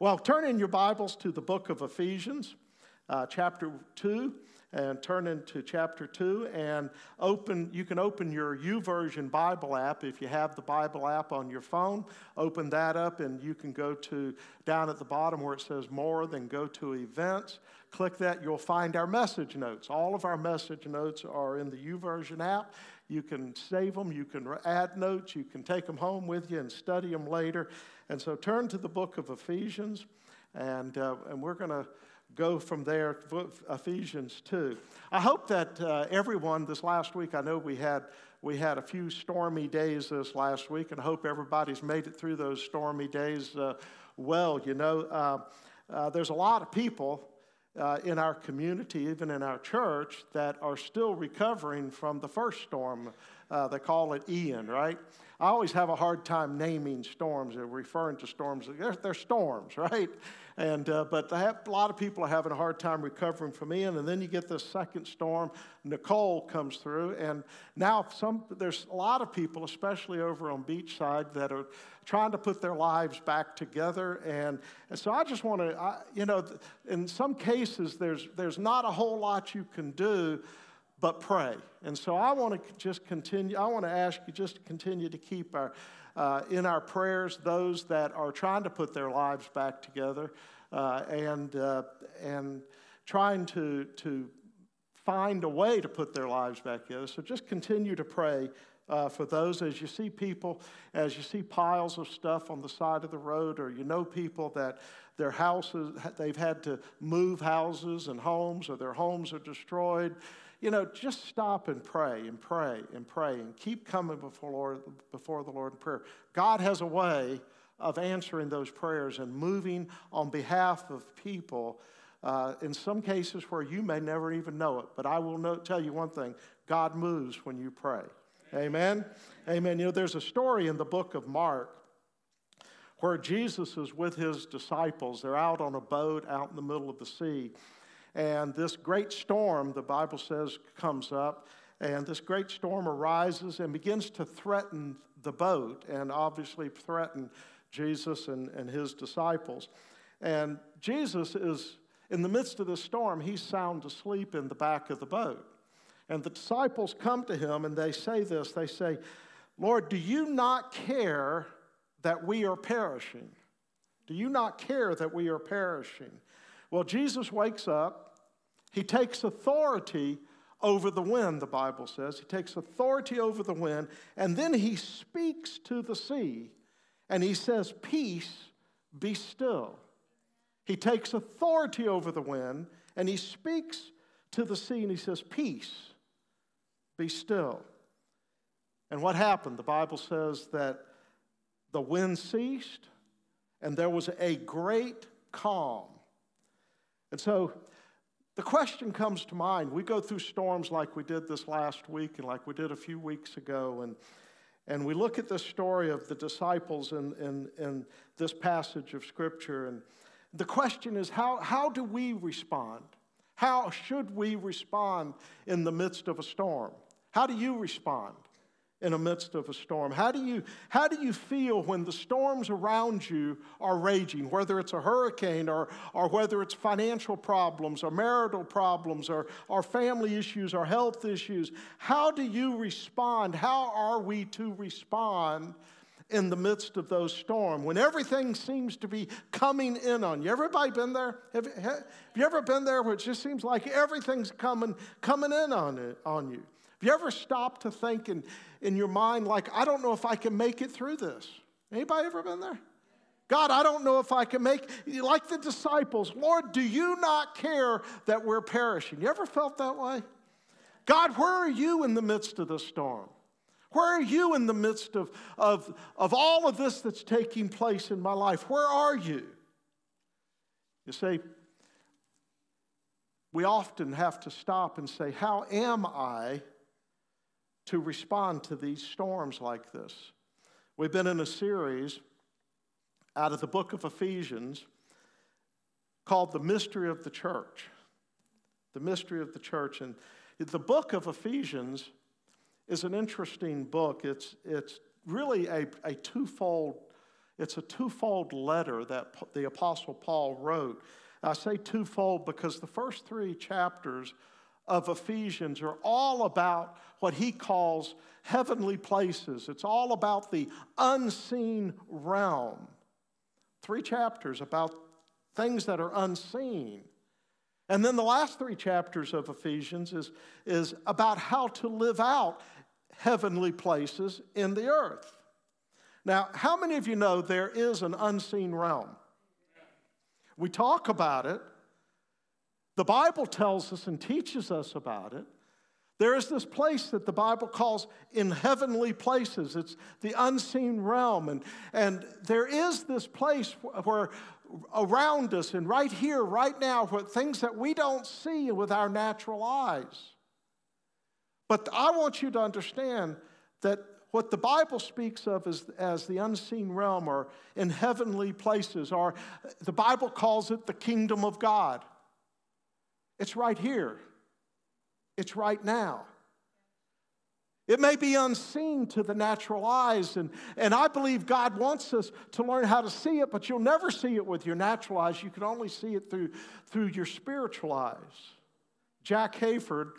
Well, turn in your Bibles to the book of Ephesians, uh, chapter 2, and turn into chapter 2 and open you can open your YouVersion Bible app if you have the Bible app on your phone. Open that up and you can go to down at the bottom where it says more, then go to events. Click that, you'll find our message notes. All of our message notes are in the YouVersion app. You can save them, you can add notes, you can take them home with you and study them later. And so turn to the book of Ephesians, and, uh, and we're going to go from there, Ephesians 2. I hope that uh, everyone this last week, I know we had, we had a few stormy days this last week, and I hope everybody's made it through those stormy days uh, well. You know, uh, uh there's a lot of people uh, in our community, even in our church, that are still recovering from the first storm. Uh, they call it Ian, right? I always have a hard time naming storms or referring to storms. They're, they're storms, right? And, uh, but have, a lot of people are having a hard time recovering from Ian. And then you get this second storm, Nicole comes through. And now some, there's a lot of people, especially over on Beachside, that are trying to put their lives back together. And, and so I just want to, you know, in some cases, there's, there's not a whole lot you can do but pray. And so I want to just continue, I want to ask you just to continue to keep our, uh, in our prayers those that are trying to put their lives back together uh, and, uh, and trying to, to find a way to put their lives back together. So just continue to pray uh, for those as you see people, as you see piles of stuff on the side of the road, or you know people that their houses, they've had to move houses and homes, or their homes are destroyed you know, just stop and pray and pray and pray and keep coming before, Lord, before the Lord in prayer. God has a way of answering those prayers and moving on behalf of people. Uh, in some cases where you may never even know it, but I will know, tell you one thing God moves when you pray. Amen? Amen. You know, there's a story in the book of Mark where Jesus is with his disciples. They're out on a boat out in the middle of the sea. And this great storm, the Bible says, comes up. And this great storm arises and begins to threaten the boat and obviously threaten Jesus and, and his disciples. And Jesus is in the midst of this storm, he's sound asleep in the back of the boat. And the disciples come to him and they say this they say, Lord, do you not care that we are perishing? Do you not care that we are perishing? Well, Jesus wakes up. He takes authority over the wind, the Bible says. He takes authority over the wind, and then he speaks to the sea, and he says, Peace, be still. He takes authority over the wind, and he speaks to the sea, and he says, Peace, be still. And what happened? The Bible says that the wind ceased, and there was a great calm. And so the question comes to mind. We go through storms like we did this last week and like we did a few weeks ago. And, and we look at the story of the disciples in, in, in this passage of Scripture. And the question is how, how do we respond? How should we respond in the midst of a storm? How do you respond? In the midst of a storm? How do you, how do you feel when the storms around you are raging, whether it's a hurricane or, or whether it's financial problems or marital problems or, or family issues or health issues? How do you respond? How are we to respond? In the midst of those storms, when everything seems to be coming in on you. Everybody been there? Have, have you ever been there where it just seems like everything's coming, coming in on, it, on you? Have you ever stopped to think in, in your mind, like, I don't know if I can make it through this? Anybody ever been there? God, I don't know if I can make, like the disciples, Lord, do you not care that we're perishing? You ever felt that way? God, where are you in the midst of the storm? Where are you in the midst of, of, of all of this that's taking place in my life? Where are you? You see, we often have to stop and say, How am I to respond to these storms like this. We've been in a series out of the book of Ephesians called The Mystery of the Church. The Mystery of the Church. And the book of Ephesians is an interesting book. It's, it's really a, a twofold, It's a twofold letter that the Apostle Paul wrote. I say twofold because the first three chapters of Ephesians are all about what he calls heavenly places. It's all about the unseen realm. Three chapters about things that are unseen. And then the last three chapters of Ephesians is, is about how to live out heavenly places in the earth. Now, how many of you know there is an unseen realm? We talk about it. The Bible tells us and teaches us about it. There is this place that the Bible calls in heavenly places. It's the unseen realm. And, and there is this place where around us and right here, right now, where things that we don't see with our natural eyes. But I want you to understand that what the Bible speaks of as, as the unseen realm or in heavenly places, or the Bible calls it the kingdom of God. It's right here, it's right now. It may be unseen to the natural eyes, and, and I believe God wants us to learn how to see it, but you'll never see it with your natural eyes. You can only see it through, through your spiritual eyes. Jack Hayford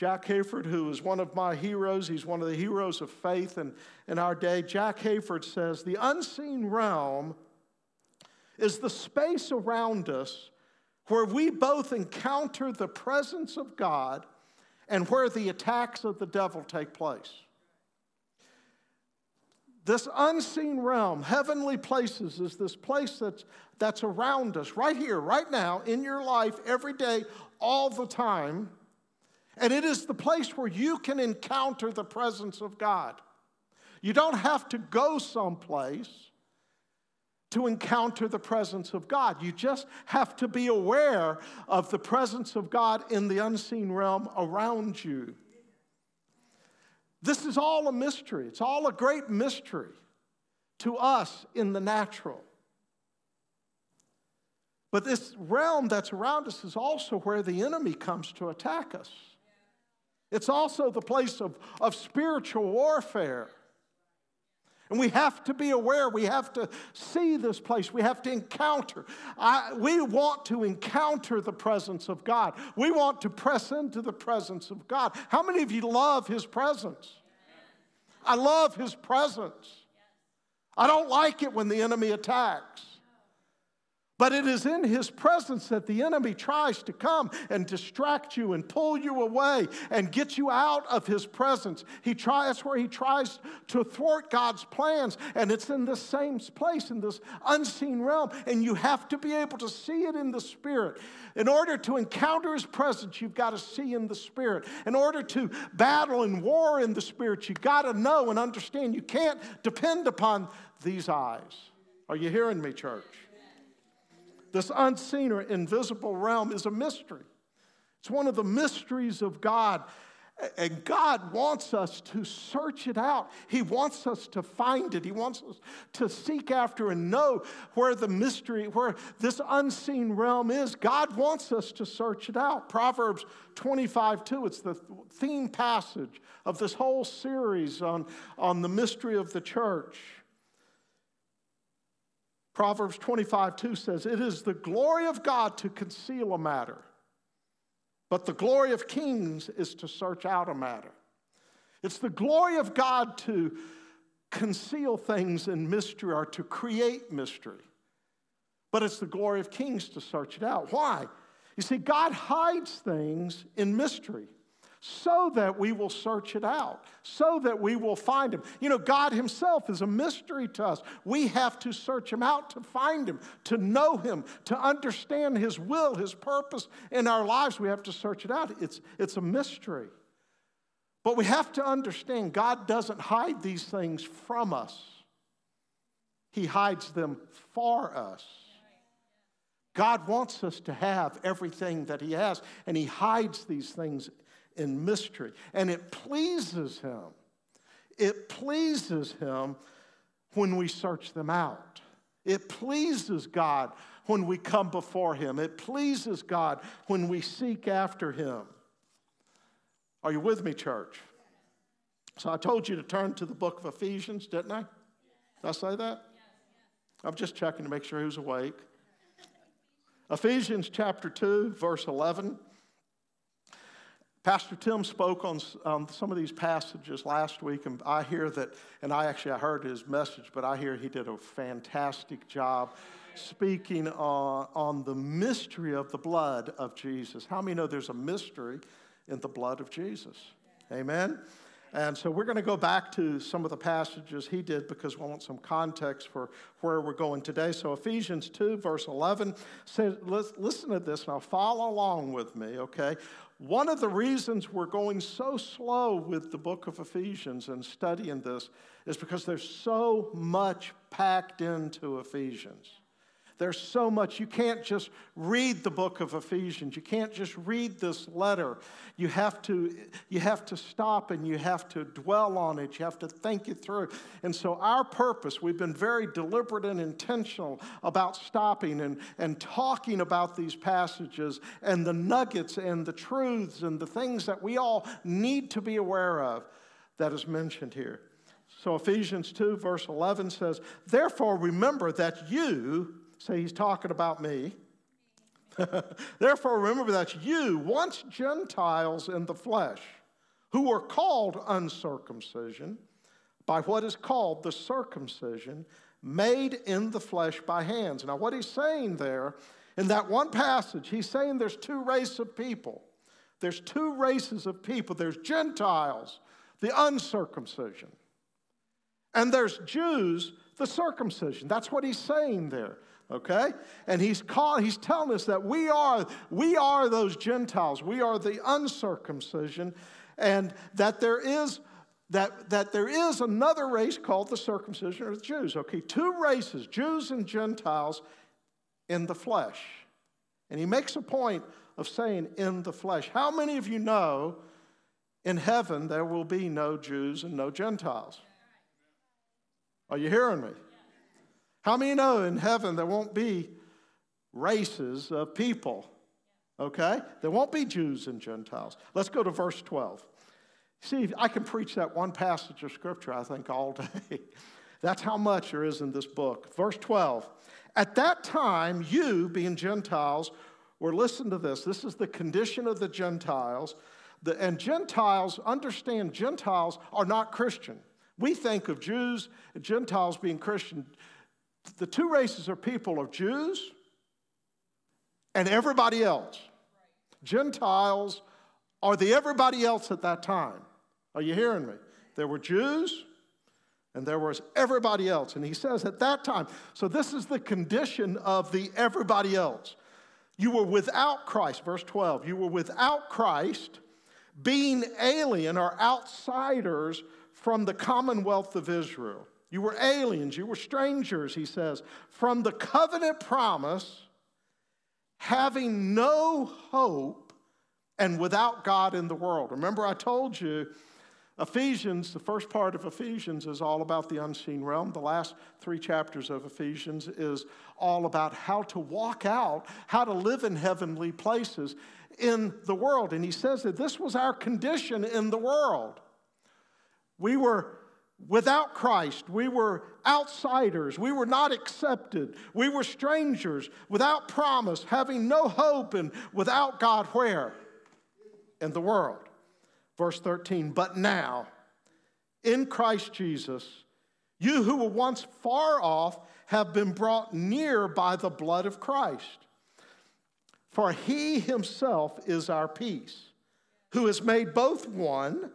Jack Hayford, who is one of my heroes, he's one of the heroes of faith in, in our day. Jack Hayford says, The unseen realm is the space around us where we both encounter the presence of God and where the attacks of the devil take place. This unseen realm, heavenly places, is this place that's, that's around us right here, right now, in your life, every day, all the time. And it is the place where you can encounter the presence of God. You don't have to go someplace to encounter the presence of God. You just have to be aware of the presence of God in the unseen realm around you. This is all a mystery. It's all a great mystery to us in the natural. But this realm that's around us is also where the enemy comes to attack us. It's also the place of, of spiritual warfare. And we have to be aware, we have to see this place, we have to encounter. I, we want to encounter the presence of God. We want to press into the presence of God. How many of you love His presence? I love His presence. I don't like it when the enemy attacks. But it is in his presence that the enemy tries to come and distract you and pull you away and get you out of his presence. He tries where he tries to thwart God's plans, and it's in this same place, in this unseen realm. And you have to be able to see it in the spirit. In order to encounter his presence, you've got to see in the spirit. In order to battle and war in the spirit, you've got to know and understand. You can't depend upon these eyes. Are you hearing me, church? This unseen or invisible realm is a mystery. It's one of the mysteries of God. And God wants us to search it out. He wants us to find it. He wants us to seek after and know where the mystery, where this unseen realm is. God wants us to search it out. Proverbs 25 2, it's the theme passage of this whole series on, on the mystery of the church. Proverbs 25, 2 says, It is the glory of God to conceal a matter, but the glory of kings is to search out a matter. It's the glory of God to conceal things in mystery or to create mystery, but it's the glory of kings to search it out. Why? You see, God hides things in mystery so that we will search it out, so that we will find him. You know, God himself is a mystery to us. We have to search him out to find him, to know him, to understand his will, his purpose in our lives. We have to search it out. It's, it's a mystery. But we have to understand God doesn't hide these things from us, He hides them for us. God wants us to have everything that He has, and He hides these things in mystery. And it pleases Him. It pleases Him when we search them out. It pleases God when we come before Him. It pleases God when we seek after Him. Are you with me, church? So I told you to turn to the book of Ephesians, didn't I? Did I say that? I'm just checking to make sure who's awake. Ephesians chapter 2, verse 11. Pastor Tim spoke on some of these passages last week, and I hear that, and I actually I heard his message, but I hear he did a fantastic job speaking on, on the mystery of the blood of Jesus. How many know there's a mystery in the blood of Jesus? Amen. And so we're going to go back to some of the passages he did because we want some context for where we're going today. So Ephesians 2, verse 11 says, listen to this now, follow along with me, okay? One of the reasons we're going so slow with the book of Ephesians and studying this is because there's so much packed into Ephesians. There's so much. You can't just read the book of Ephesians. You can't just read this letter. You have to, you have to stop and you have to dwell on it. You have to think it through. And so, our purpose, we've been very deliberate and intentional about stopping and, and talking about these passages and the nuggets and the truths and the things that we all need to be aware of that is mentioned here. So, Ephesians 2, verse 11 says, Therefore, remember that you, Say, he's talking about me. Therefore, remember that you, once Gentiles in the flesh, who were called uncircumcision by what is called the circumcision made in the flesh by hands. Now, what he's saying there in that one passage, he's saying there's two races of people. There's two races of people. There's Gentiles, the uncircumcision, and there's Jews, the circumcision. That's what he's saying there okay? And he's called he's telling us that we are we are those gentiles. We are the uncircumcision. And that there is that, that there is another race called the circumcision or the jews. Okay two races jews and gentiles in the flesh. And he makes a point of saying in the flesh. How many of you know in heaven there will be no jews and no gentiles? Are you hearing me how many know in heaven there won't be races of people? Okay? There won't be Jews and Gentiles. Let's go to verse 12. See, I can preach that one passage of Scripture, I think, all day. That's how much there is in this book. Verse 12. At that time, you, being Gentiles, were, listen to this, this is the condition of the Gentiles. The, and Gentiles, understand, Gentiles are not Christian. We think of Jews Gentiles being Christian the two races of people are Jews and everybody else. Gentiles are the everybody else at that time. Are you hearing me? There were Jews and there was everybody else. And he says at that time, so this is the condition of the everybody else. You were without Christ, verse 12. You were without Christ, being alien or outsiders from the commonwealth of Israel you were aliens, you were strangers, he says, from the covenant promise, having no hope and without God in the world. Remember, I told you Ephesians, the first part of Ephesians is all about the unseen realm. The last three chapters of Ephesians is all about how to walk out, how to live in heavenly places in the world. And he says that this was our condition in the world. We were without Christ. We were outsiders. We were not accepted. We were strangers, without promise, having no hope, and without God where? In the world. Verse 13, but now, in Christ Jesus, you who were once far off have been brought near by the blood of Christ. For he himself is our peace, who has made both one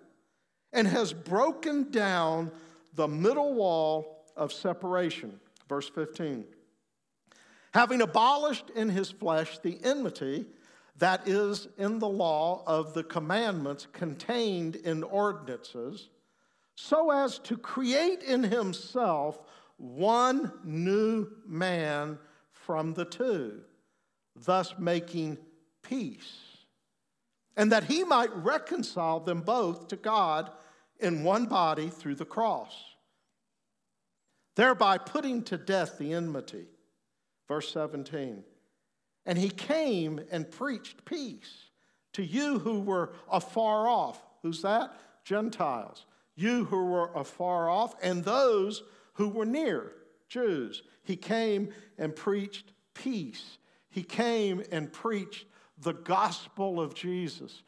and has broken down the middle wall of separation. Verse 15. Having abolished in his flesh the enmity that is in the law of the commandments contained in ordinances, so as to create in himself one new man from the two, thus making peace, and that he might reconcile them both to God in one body through the cross, thereby putting to death the enmity. Verse 17. And he came and preached peace to you who were afar off. Who's that? Gentiles. You who were afar off, and those who were near. Jews. He came and preached peace. He came and preached the gospel of Jesus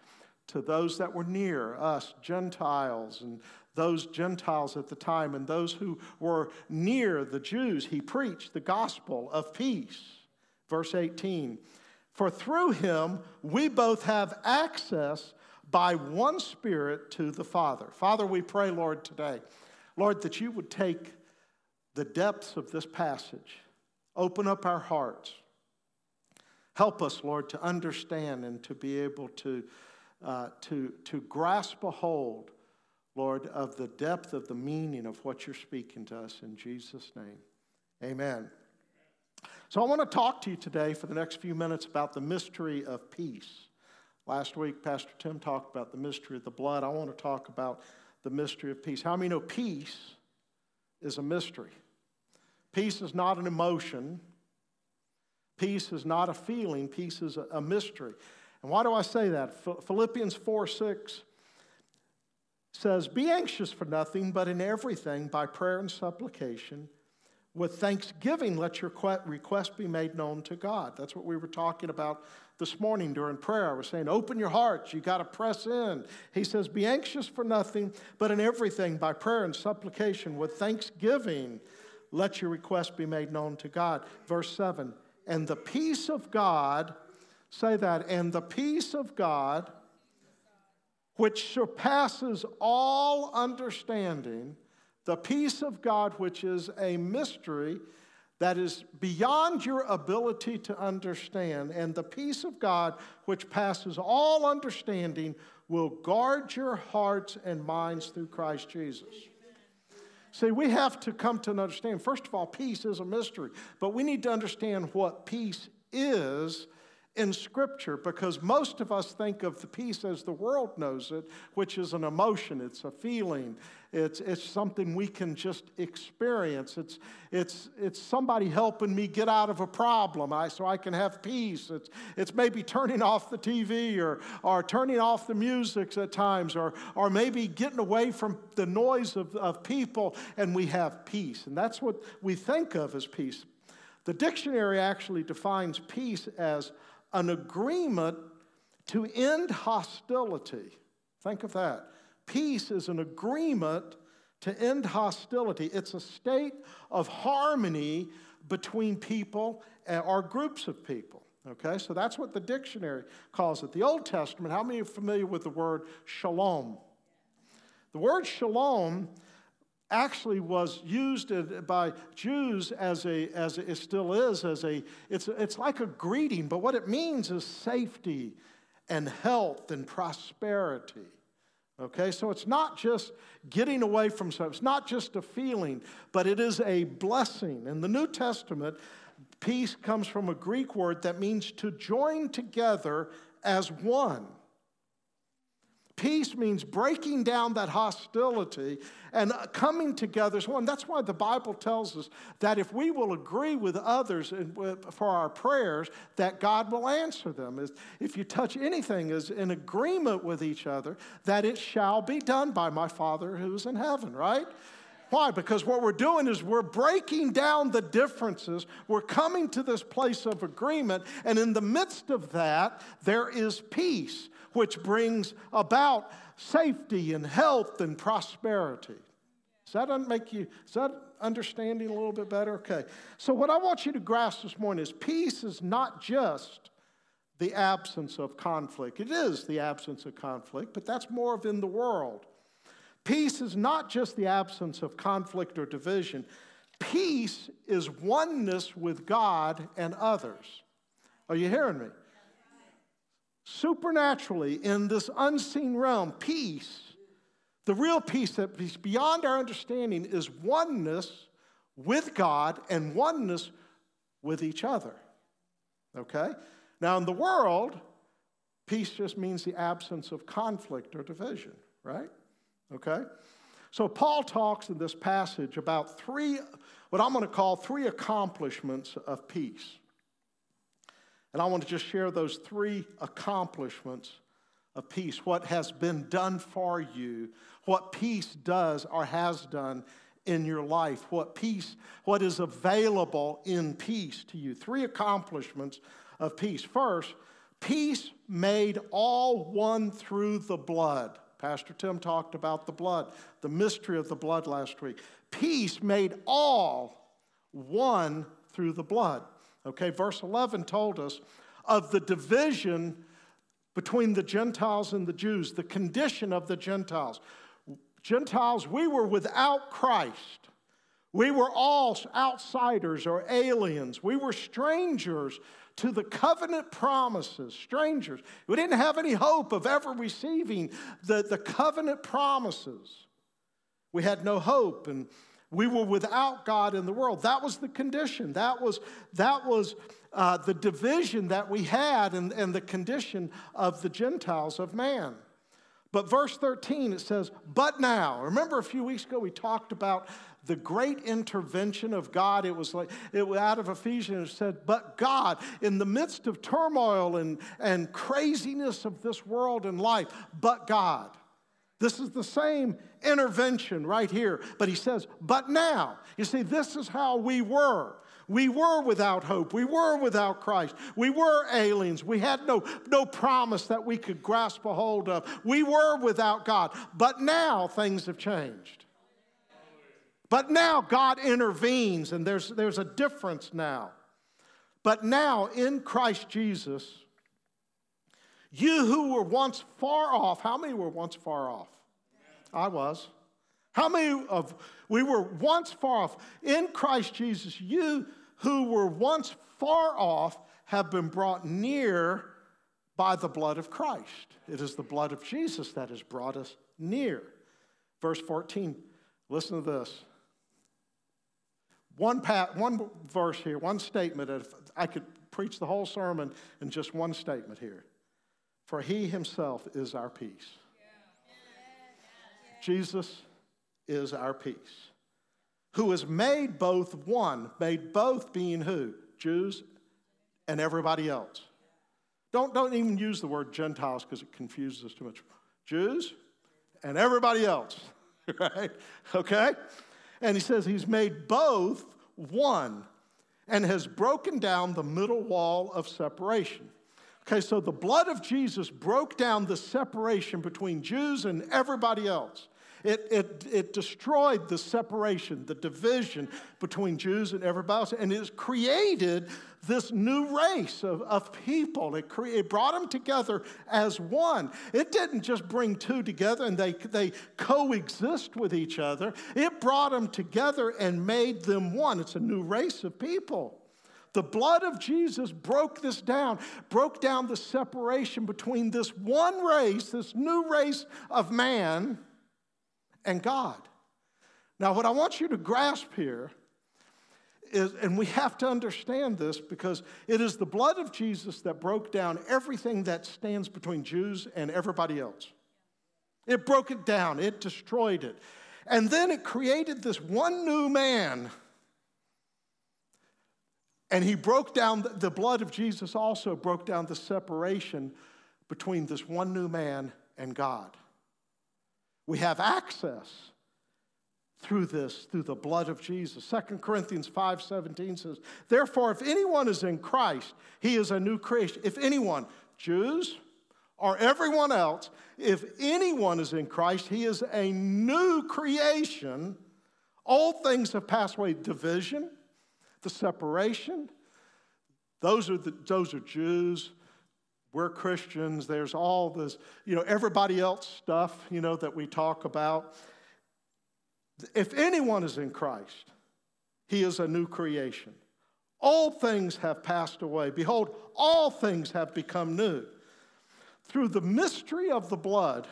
to those that were near us, Gentiles, and those Gentiles at the time, and those who were near the Jews. He preached the gospel of peace. Verse 18 For through him we both have access by one Spirit to the Father. Father, we pray, Lord, today, Lord, that you would take the depths of this passage, open up our hearts. Help us, Lord, to understand and to be able to, uh, to, to grasp a hold, Lord, of the depth of the meaning of what you're speaking to us in Jesus' name. Amen. So, I want to talk to you today for the next few minutes about the mystery of peace. Last week, Pastor Tim talked about the mystery of the blood. I want to talk about the mystery of peace. How many know peace is a mystery? Peace is not an emotion. Peace is not a feeling. Peace is a, mystery. And why do I say that? Philippians 4 6 says, Be anxious for nothing, but in everything, by prayer and supplication, with thanksgiving, let your request be made known to God. That's what we were talking about this morning during prayer. I was saying, open your hearts. You got to press in. He says, be anxious for nothing, but in everything, by prayer and supplication, with thanksgiving, let your request be made known to God. Verse 7 And the peace of God, say that, and the peace of God, which surpasses all understanding, the peace of God, which is a mystery that is beyond your ability to understand, and the peace of God, which passes all understanding, will guard your hearts and minds through Christ Jesus. See, we have to come to understand, first of all, peace is a mystery, but we need to understand what peace is in Scripture because most of us think of the peace as the world knows it, which is an emotion, it's a feeling, it's, it's something we can just experience. It's, it's, it's somebody helping me get out of a problem I, so I can have peace. It's, it's maybe turning off the TV or, or turning off the music at times or, or maybe getting away from the noise of, of people and we have peace. And that's what we think of as peace. The dictionary actually defines peace as an agreement to end hostility. Think of that. Peace is an agreement to end hostility, it's a state of harmony between people or groups of people. Okay, so that's what the dictionary calls it. The Old Testament, how many are familiar with the word shalom? The word shalom actually was used by Jews as a, as it still is, as a, it's, it's like a greeting, but what it means is safety and health and prosperity. Okay, so it's not just getting away from something, it's not just a feeling, but it is a blessing. In the New Testament, peace comes from a Greek word that means to join together as one. Peace means breaking down that hostility and uh, coming together as one. That's why the Bible tells us that if we will agree with others uh, for our prayers, that God will answer them. If you touch anything as in agreement with each other, that it shall be done by my Father who's in heaven, right? Why? Because what we're doing is we're breaking down the differences. We're coming to this place of agreement. And in the midst of that, there is peace which brings about safety and health and prosperity. Does that make you, is that understanding a little bit better? Okay. So, what I want you to grasp this morning is peace is not just the absence of conflict. It is the absence of conflict, but that's more of in the world. Peace is not just the absence of conflict or division. Peace is oneness with God and others. Are you hearing me? Supernaturally in this unseen realm, peace, the real peace that is beyond our understanding, is oneness with God and oneness with each other. Okay? Now, in the world, peace just means the absence of conflict or division, right? Okay? So, Paul talks in this passage about three, what I'm going to call three accomplishments of peace. And I want to just share those three accomplishments of peace what has been done for you, what peace does or has done in your life, what peace, what is available in peace to you. Three accomplishments of peace. First, peace made all one through the blood. Pastor Tim talked about the blood, the mystery of the blood last week. Peace made all one through the blood. Okay, verse 11 told us of the division between the Gentiles and the Jews, the condition of the Gentiles. Gentiles, we were without Christ. We were all outsiders or aliens. We were strangers to the covenant promises, strangers. We didn't have any hope of ever receiving the, the covenant promises. We had no hope and we were without God in the world. That was the condition. That was, that was uh, the division that we had and, and the condition of the Gentiles of man. But verse 13, it says, But now. Remember a few weeks ago we talked about the great intervention of God. It was like, it was out of Ephesians, it said, But God, in the midst of turmoil and, and craziness of this world and life, but God. This is the same intervention right here. But he says, But now. You see, this is how we were. We were without hope. We were without Christ. We were aliens. We had no, no promise that we could grasp a hold of. We were without God. But now things have changed. But now God intervenes, and there's, there's a difference now. But now in Christ Jesus, you who were once far off, how many were once far off? I was. How many of we were once far off in Christ Jesus? You who were once far off have been brought near by the blood of Christ. It is the blood of Jesus that has brought us near. Verse 14, listen to this. One, pat, one verse here, one statement. If I could preach the whole sermon in just one statement here. For he himself is our peace. Jesus is our peace who has made both one, made both being who? Jews and everybody else. Don't, don't even use the word Gentiles because it confuses us too much. Jews and everybody else, right? Okay? And he says he's made both one and has broken down the middle wall of separation. Okay, so the blood of Jesus broke down the separation between Jews and everybody else. It, it, it destroyed the separation, the division between Jews and everybody else, and it created this new race of, of people. It, cre- it brought them together as one. It didn't just bring two together and they, they coexist with each other, it brought them together and made them one. It's a new race of people. The blood of Jesus broke this down, broke down the separation between this one race, this new race of man, and God. Now, what I want you to grasp here is, and we have to understand this because it is the blood of Jesus that broke down everything that stands between Jews and everybody else. It broke it down, it destroyed it. And then it created this one new man. And he broke down, the blood of Jesus also broke down the separation between this one new man and God. We have access through this, through the blood of Jesus. 2 Corinthians 5:17 says, Therefore, if anyone is in Christ, he is a new creation. If anyone, Jews or everyone else, if anyone is in Christ, he is a new creation. All things have passed away. Division, the separation, those are, the, those are Jews, we're Christians, there's all this, you know, everybody else stuff, you know, that we talk about. If anyone is in Christ, he is a new creation. All things have passed away. Behold, all things have become new. Through the mystery of the blood,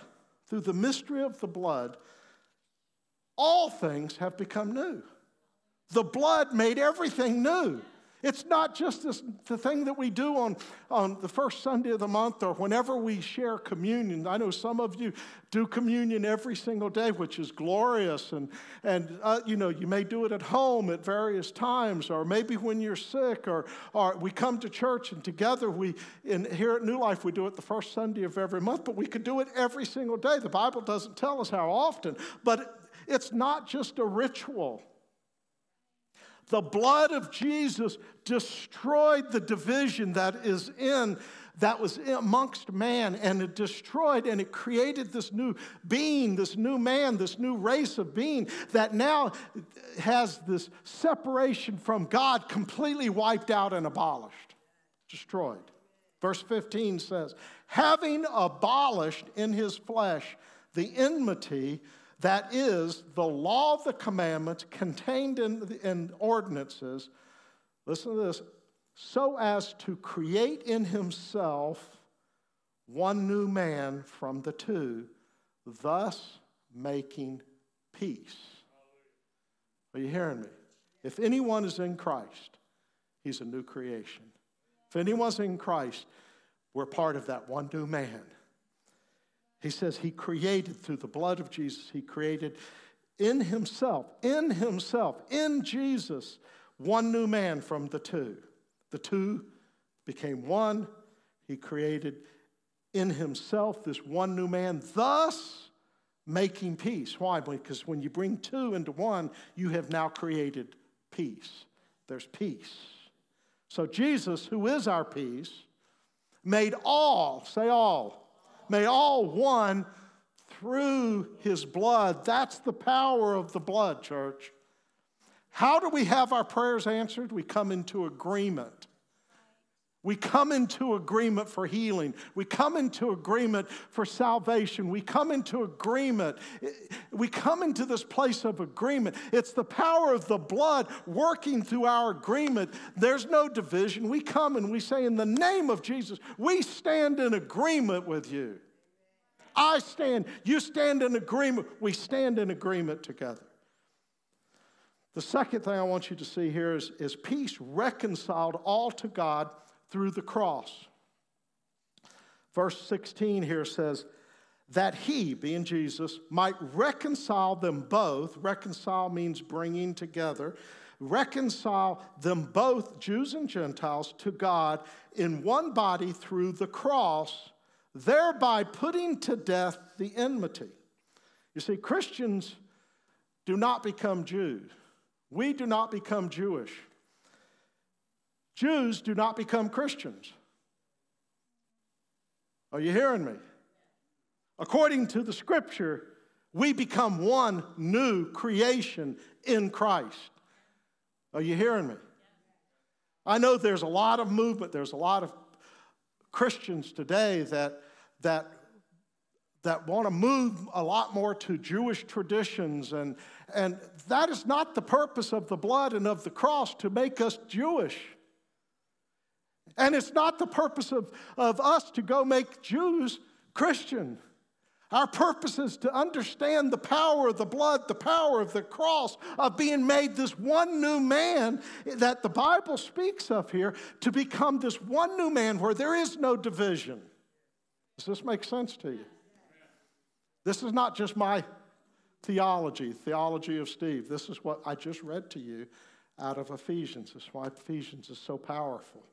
through the mystery of the blood, all things have become new. The blood made everything new. It's not just this, the thing that we do on, on the first Sunday of the month or whenever we share communion. I know some of you do communion every single day, which is glorious. And, and uh, you know, you may do it at home at various times, or maybe when you're sick, or, or we come to church and together we, in, here at New Life, we do it the first Sunday of every month, but we could do it every single day. The Bible doesn't tell us how often, but It's not just a ritual. The blood of Jesus destroyed the division that is in that was amongst man and it destroyed and it created this new being, this new man, this new race of being that now has this separation from God completely wiped out and abolished, destroyed. Verse 15 says, having abolished in his flesh the enmity that is the law of the commandments contained in, in ordinances, listen to this, so as to create in himself one new man from the two, thus making peace. Are you hearing me? If anyone is in Christ, he's a new creation. If anyone's in Christ, we're part of that one new man. He says he created through the blood of Jesus, he created in himself, in himself, in Jesus, one new man from the two. The two became one. He created in himself this one new man, thus making peace. Why? Because when you bring two into one, you have now created peace. There's peace. So Jesus, who is our peace, made all, say all, made all one through his blood. That's the power of the blood, church. How do we have our prayers answered? We come into agreement. We come into agreement for healing. We come into agreement for salvation. We come into agreement. We come into this place of agreement. It's the power of the blood working through our agreement. There's no division. We come and we say, In the name of Jesus, we stand in agreement with you. I stand, you stand in agreement. We stand in agreement together. The second thing I want you to see here is, is peace reconciled all to God through the cross. Verse 16 here says, that he, being Jesus, might reconcile them both. Reconcile means bringing together. Reconcile them both, Jews and Gentiles, to God in one body through the cross, thereby putting to death the enmity. You see, Christians do not become Jews. We do not become Jewish. Jews do not become Christians. Are you hearing me? According to the scripture, we become one new creation in Christ. Are you hearing me? I know there's a lot of movement, there's a lot of Christians today that, that that want to move a lot more to Jewish traditions. And, and that is not the purpose of the blood and of the cross to make us Jewish. And it's not the purpose of, of us to go make Jews Christian. Our purpose is to understand the power of the blood, the power of the cross, of being made this one new man that the Bible speaks of here, to become this one new man where there is no division. Does this make sense to you? This is not just my theology, theology of Steve. This is what I just read to you out of Ephesians. That's why Ephesians is so powerful.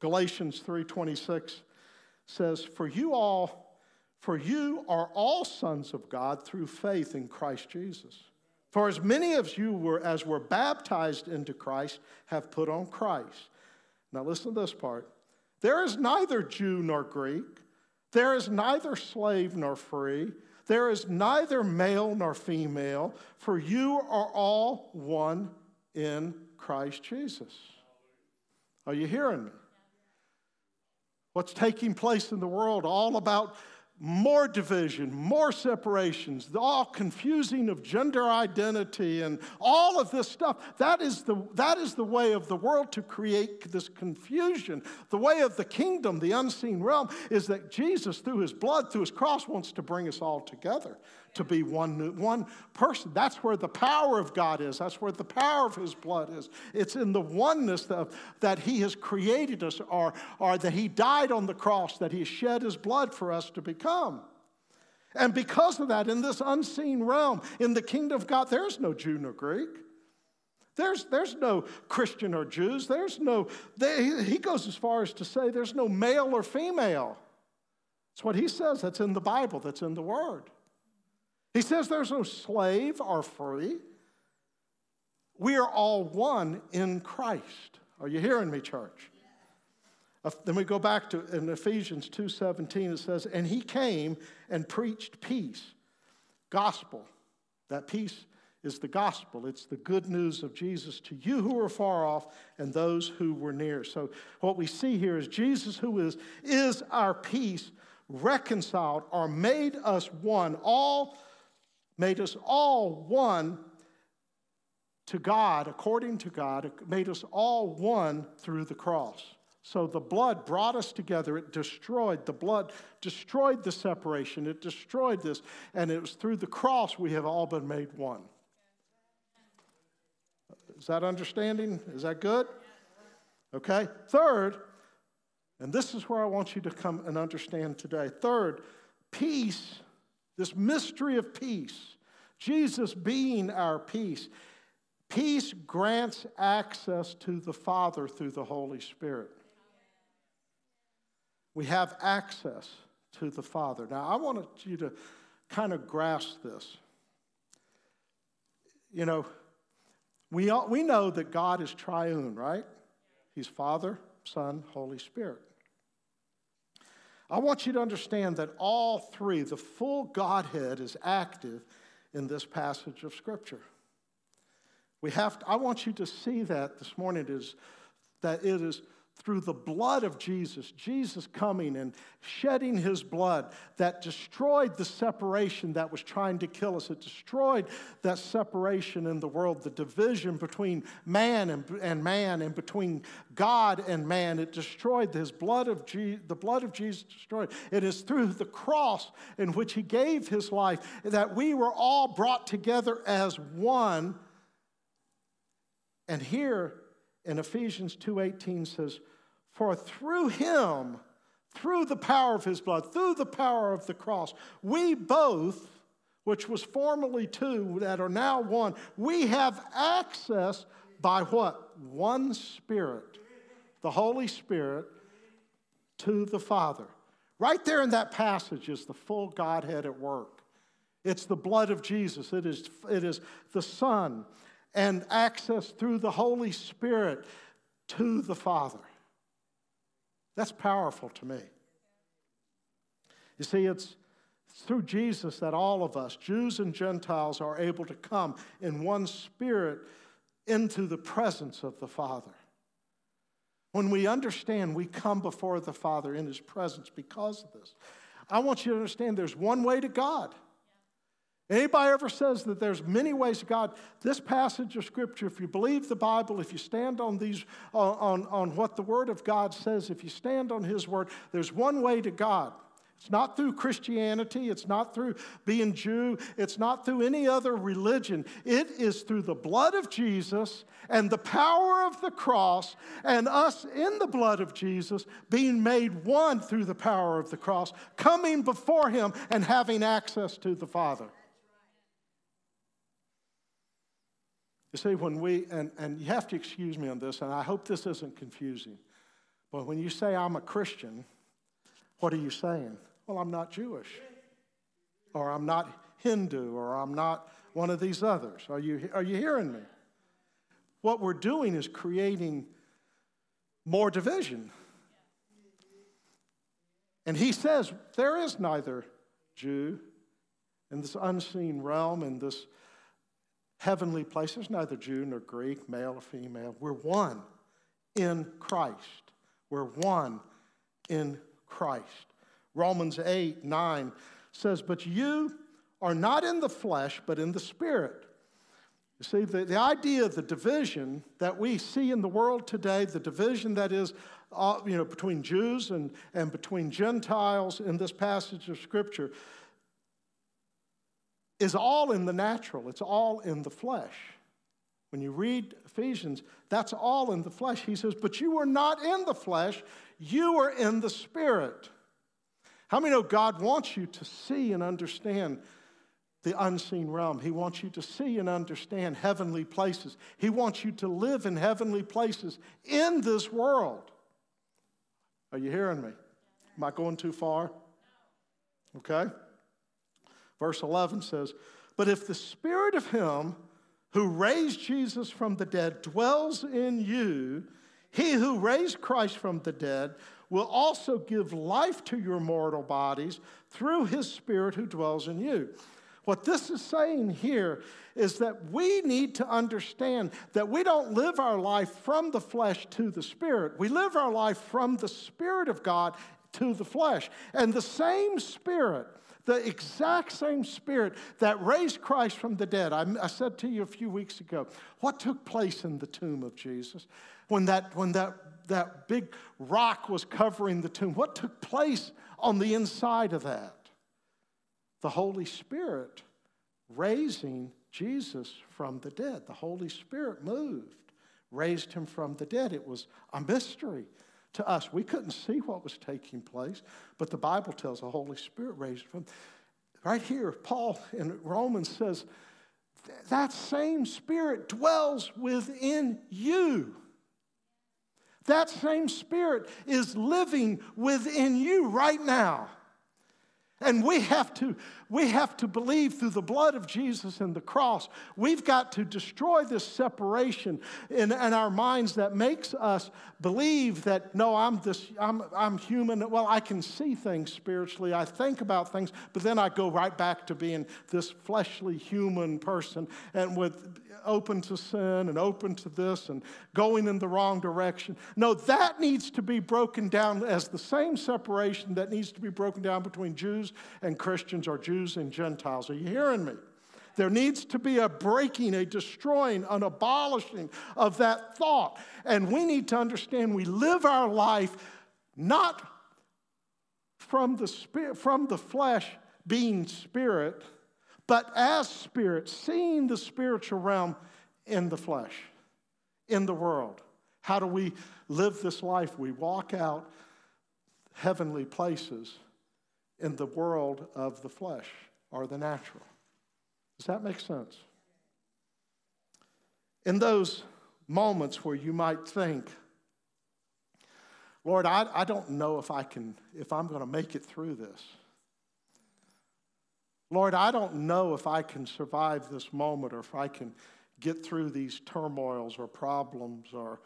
Galatians 3:26 says, "For you all, for you are all sons of God through faith in Christ Jesus. For as many of you were as were baptized into Christ have put on Christ." Now listen to this part. There is neither Jew nor Greek. There is neither slave nor free. There is neither male nor female, for you are all one in Christ Jesus. Are you hearing me? What's taking place in the world, all about more division, more separations, the all confusing of gender identity and all of this stuff. That is, the, that is the way of the world to create this confusion. The way of the kingdom, the unseen realm, is that Jesus, through his blood, through his cross, wants to bring us all together to be one, one person. That's where the power of God is. That's where the power of His blood is. It's in the oneness of, that He has created us, or, or that He died on the cross, that He shed His blood for us to become. And because of that, in this unseen realm, in the kingdom of God, there's no Jew nor Greek. There's, there's no Christian or Jews. There's no, they, he goes as far as to say there's no male or female. That's what he says. That's in the Bible, that's in the Word. He says there's no slave or free. We are all one in Christ. Are you hearing me, church? Uh, then we go back to in Ephesians 2:17 it says and he came and preached peace gospel that peace is the gospel it's the good news of Jesus to you who are far off and those who were near so what we see here is Jesus who is is our peace reconciled or made us one all made us all one to God according to God made us all one through the cross so the blood brought us together. It destroyed, the blood destroyed the separation. It destroyed this. And it was through the cross we have all been made one. Is that understanding? Is that good? Okay. Third, and this is where I want you to come and understand today. Third, peace, this mystery of peace, Jesus being our peace. Peace grants access to the Father through the Holy Spirit we have access to the Father. Now, I want you to kind of grasp this. You know, we, all, we know that God is triune, right? He's Father, Son, Holy Spirit. I want you to understand that all three, the full Godhead, is active in this passage of Scripture. We have to, I want you to see that this morning is that it is through the blood of Jesus, Jesus coming and shedding his blood that destroyed the separation that was trying to kill us. It destroyed that separation in the world, the division between man and, and man and between God and man. It destroyed his blood of Je- the blood of Jesus destroyed. It is through the cross in which he gave his life that we were all brought together as one. And here in Ephesians 2:18 says, "For through him, through the power of his blood, through the power of the cross, we both, which was formerly two that are now one, we have access by what? One Spirit, the Holy Spirit, to the Father." Right there in that passage is the full Godhead at work. It's the blood of Jesus. It is, it is the Son and access through the Holy Spirit to the Father. That's powerful to me. You see, it's through Jesus that all of us, Jews and Gentiles, are able to come in one spirit into the presence of the Father. When we understand we come before the Father in His presence because of this, I want you to understand there's one way to God. Anybody ever says that there's many ways to God, this passage of Scripture, if you believe the Bible, if you stand on these, uh, on, on what the Word of God says, if you stand on His Word, there's one way to God. It's not through Christianity. It's not through being Jew. It's not through any other religion. It is through the blood of Jesus and the power of the cross and us in the blood of Jesus being made one through the power of the cross, coming before Him and having access to the Father. You see, when we, and, and you have to excuse me on this, and I hope this isn't confusing, but when you say I'm a Christian, what are you saying? Well, I'm not Jewish, or I'm not Hindu, or I'm not one of these others. Are you, are you hearing me? What we're doing is creating more division. And he says there is neither Jew in this unseen realm, in this heavenly place. There's neither Jew nor Greek, male or female. We're one in Christ. We're one in Christ. Romans 8 9 says, But you are not in the flesh, but in the spirit. You see, the, the idea of the division that we see in the world today, the division that is uh, you know, between Jews and, and between Gentiles in this passage of Scripture, is all in the natural, it's all in the flesh. When you read Ephesians, that's all in the flesh. He says, But you are not in the flesh, you are in the spirit. How many know God wants you to see and understand the unseen realm? He wants you to see and understand heavenly places. He wants you to live in heavenly places in this world. Are you hearing me? Am I going too far? Okay. Verse 11 says, But if the spirit of him who raised Jesus from the dead dwells in you, he who raised Christ from the dead will also give life to your mortal bodies through his spirit who dwells in you. What this is saying here is that we need to understand that we don't live our life from the flesh to the spirit. We live our life from the spirit of God to the flesh. And the same spirit, the exact same spirit that raised Christ from the dead. I, I, said to you a few weeks ago, what took place in the tomb of Jesus? When that, when that, that big rock was covering the tomb, what took place on the inside of that? The Holy Spirit raising Jesus from the dead. The Holy Spirit moved, raised him from the dead. It was a mystery to us. We couldn't see what was taking place, but the Bible tells the Holy Spirit raised him. Right here, Paul in Romans says, that same Spirit dwells within you. That same Spirit is living within you right now. And we have to we have to believe through the blood of Jesus and the cross. We've got to destroy this separation in, in our minds that makes us believe that, no, I'm, this, I'm, I'm human. Well, I can see things spiritually. I think about things, but then I go right back to being this fleshly human person and with open to sin and open to this and going in the wrong direction. No, that needs to be broken down as the same separation that needs to be broken down between Jews and Christians or Jews Jews and Gentiles. Are you hearing me? There needs to be a breaking, a destroying, an abolishing of that thought. And we need to understand we live our life not from the spirit, from the flesh being spirit, but as spirit, seeing the spiritual realm in the flesh, in the world. How do we live this life? We walk out heavenly places in the world of the flesh or the natural. Does that make sense? In those moments where you might think, Lord, I, I don't know if I can, if I'm going to make it through this. Lord, I don't know if I can survive this moment or if I can get through these turmoils or problems or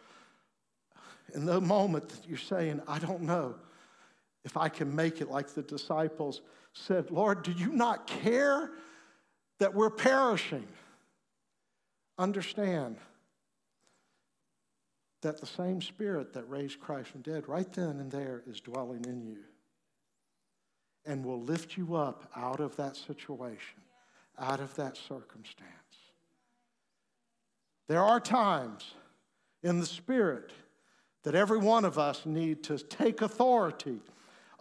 in the moment that you're saying, I don't know if I can make it, like the disciples said, Lord, do you not care that we're perishing? Understand that the same Spirit that raised Christ from dead, right then and there, is dwelling in you and will lift you up out of that situation, out of that circumstance. There are times in the Spirit that every one of us need to take authority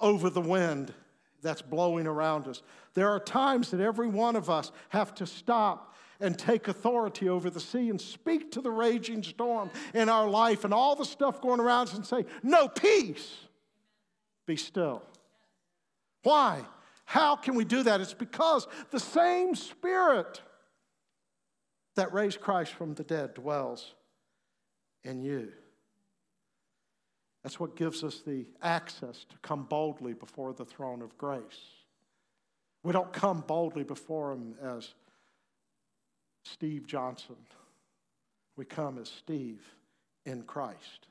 over the wind that's blowing around us. There are times that every one of us have to stop and take authority over the sea and speak to the raging storm in our life and all the stuff going around us and say, No, peace, be still. Why? How can we do that? It's because the same Spirit that raised Christ from the dead dwells in you. That's what gives us the access to come boldly before the throne of grace. We don't come boldly before Him as Steve Johnson. We come as Steve in Christ.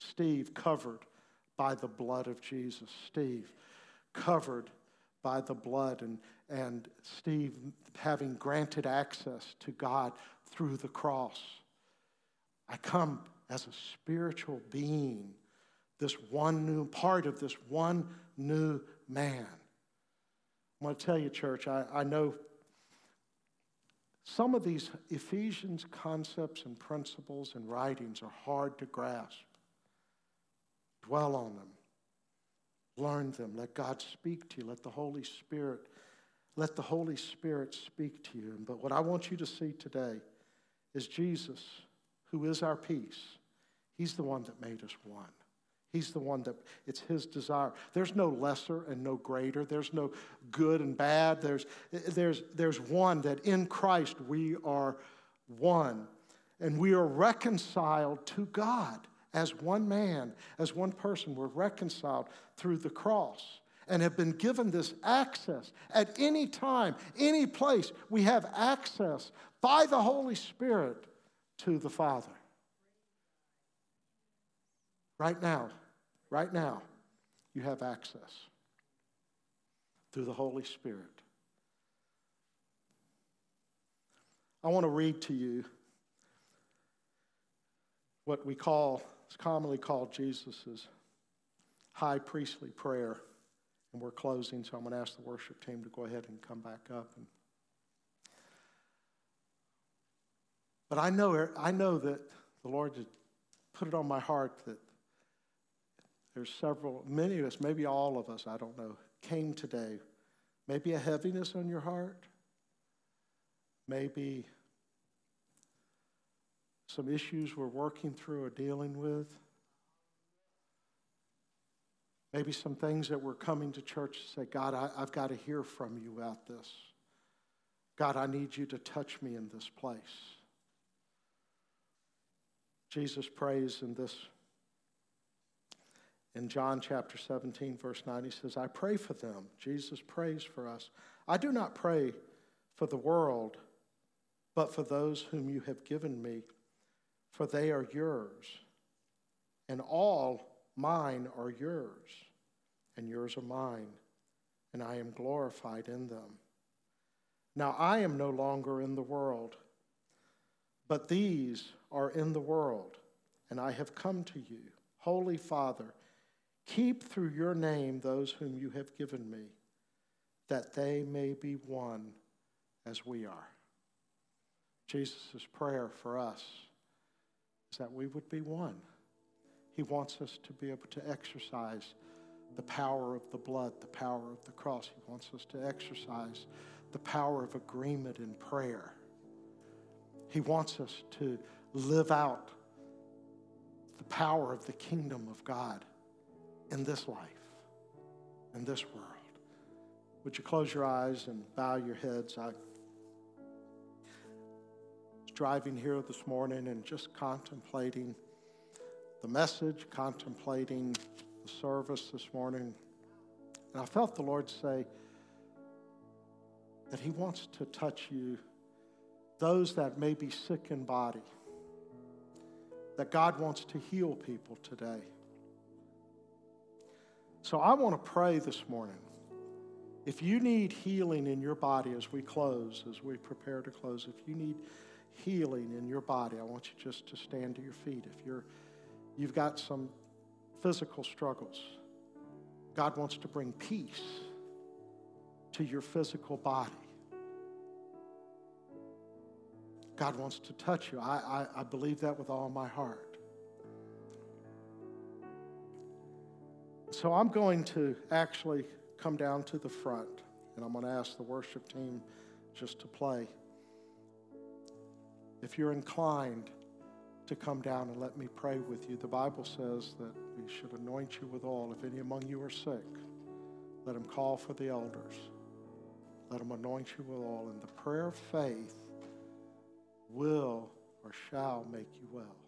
Steve covered by the blood of Jesus. Steve covered by the blood, and, and Steve having granted access to God through the cross. I come as a spiritual being, this one new part of this one new man. I want to tell you, church, I, I know some of these Ephesians concepts and principles and writings are hard to grasp. Dwell on them. Learn them. Let God speak to you. Let the Holy Spirit, let the Holy Spirit speak to you. But what I want you to see today is Jesus who is our peace, He's the one that made us one. He's the one that it's his desire. There's no lesser and no greater. There's no good and bad. There's, there's, there's one that in Christ we are one. And we are reconciled to God as one man, as one person. We're reconciled through the cross. and have been given this access at any time, any place. We have access by the Holy Spirit to the Father. Right now, right now, you have access through the Holy Spirit. I want to read to you what we call, it's commonly called Jesus' high priestly prayer. And we're closing, so I'm going to ask the worship team to go ahead and come back up. And, but I know, er, I know that the Lord has put it on my heart that there's several, many of us, maybe all of us, I don't know, came today. Maybe a heaviness on your heart. Maybe some issues we're working through or dealing with. Maybe some things that we're coming to church to say, God, I, have got to hear from you about this. God, I need you to touch me in this place. Jesus prays in this, in John chapter 17, verse 9, he says, I pray for them. Jesus prays for us. I do not pray for the world, but for those whom you have given me for they are yours, and all mine are yours, and yours are mine, and I am glorified in them. Now I am no longer in the world, but these are in the world, and I have come to you. Holy Father, keep through your name those whom you have given me, that they may be one as we are. Jesus' prayer for us is that we would be one. He wants us to be able to exercise the power of the blood, the power of the cross. He wants us to exercise the power of agreement in prayer. He wants us to live out the power of the kingdom of God in this life, in this world. Would you close your eyes and bow your heads? I was driving here this morning and just contemplating the message, contemplating the service this morning. And I felt the Lord say that He wants to touch you, those that may be sick in body, that God wants to heal people today. So I want to pray this morning. If you need healing in your body as we close, as we prepare to close, if you need healing in your body, I want you just to stand to your feet. If you're, you've got some physical struggles, God wants to bring peace to your physical body. God wants to touch you. I, I, I believe that with all my heart. So I'm going to actually come down to the front and I'm going to ask the worship team just to play if you're inclined to come down and let me pray with you, the Bible says that we should anoint you with oil. If any among you are sick, let him call for the elders. Let him anoint you with oil. And the prayer of faith will or shall make you well.